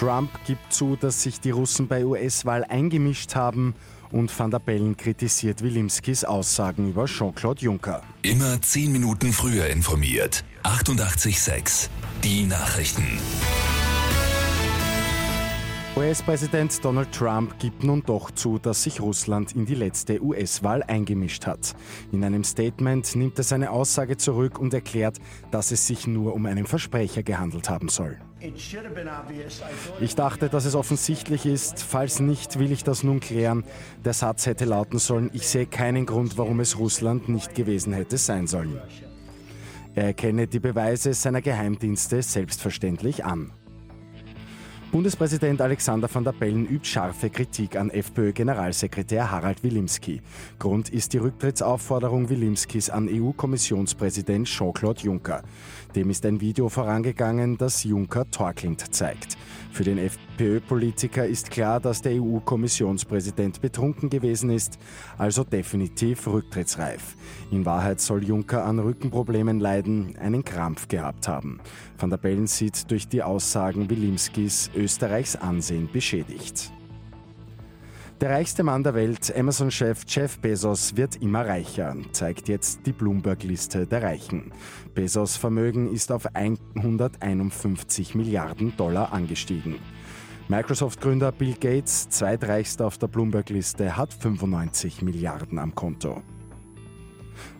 Trump gibt zu, dass sich die Russen bei US-Wahl eingemischt haben und Van der Bellen kritisiert Wilimskis Aussagen über Jean-Claude Juncker. Immer zehn Minuten früher informiert. 88,6. Die Nachrichten. US-Präsident Donald Trump gibt nun doch zu, dass sich Russland in die letzte US-Wahl eingemischt hat. In einem Statement nimmt er seine Aussage zurück und erklärt, dass es sich nur um einen Versprecher gehandelt haben soll. Ich dachte, dass es offensichtlich ist. Falls nicht, will ich das nun klären. Der Satz hätte lauten sollen, ich sehe keinen Grund, warum es Russland nicht gewesen hätte sein sollen. Er erkenne die Beweise seiner Geheimdienste selbstverständlich an. Bundespräsident Alexander van der Bellen übt scharfe Kritik an FPÖ-Generalsekretär Harald Wilimski. Grund ist die Rücktrittsaufforderung Wilimskis an EU-Kommissionspräsident Jean-Claude Juncker. Dem ist ein Video vorangegangen, das Juncker torkelnd zeigt. Für den FPÖ-Politiker ist klar, dass der EU-Kommissionspräsident betrunken gewesen ist, also definitiv rücktrittsreif. In Wahrheit soll Juncker an Rückenproblemen leiden, einen Krampf gehabt haben. Van der Bellen sieht durch die Aussagen Wilimskis Österreichs Ansehen beschädigt. Der reichste Mann der Welt, Amazon-Chef Jeff Bezos, wird immer reicher, zeigt jetzt die Bloomberg-Liste der Reichen. Bezos Vermögen ist auf 151 Milliarden Dollar angestiegen. Microsoft-Gründer Bill Gates, zweitreichster auf der Bloomberg-Liste, hat 95 Milliarden am Konto.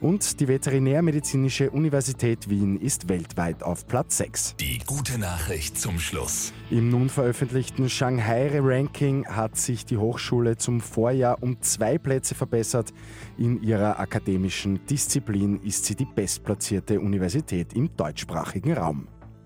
Und die Veterinärmedizinische Universität Wien ist weltweit auf Platz 6. Die gute Nachricht zum Schluss. Im nun veröffentlichten Shanghai-Ranking hat sich die Hochschule zum Vorjahr um zwei Plätze verbessert. In ihrer akademischen Disziplin ist sie die bestplatzierte Universität im deutschsprachigen Raum.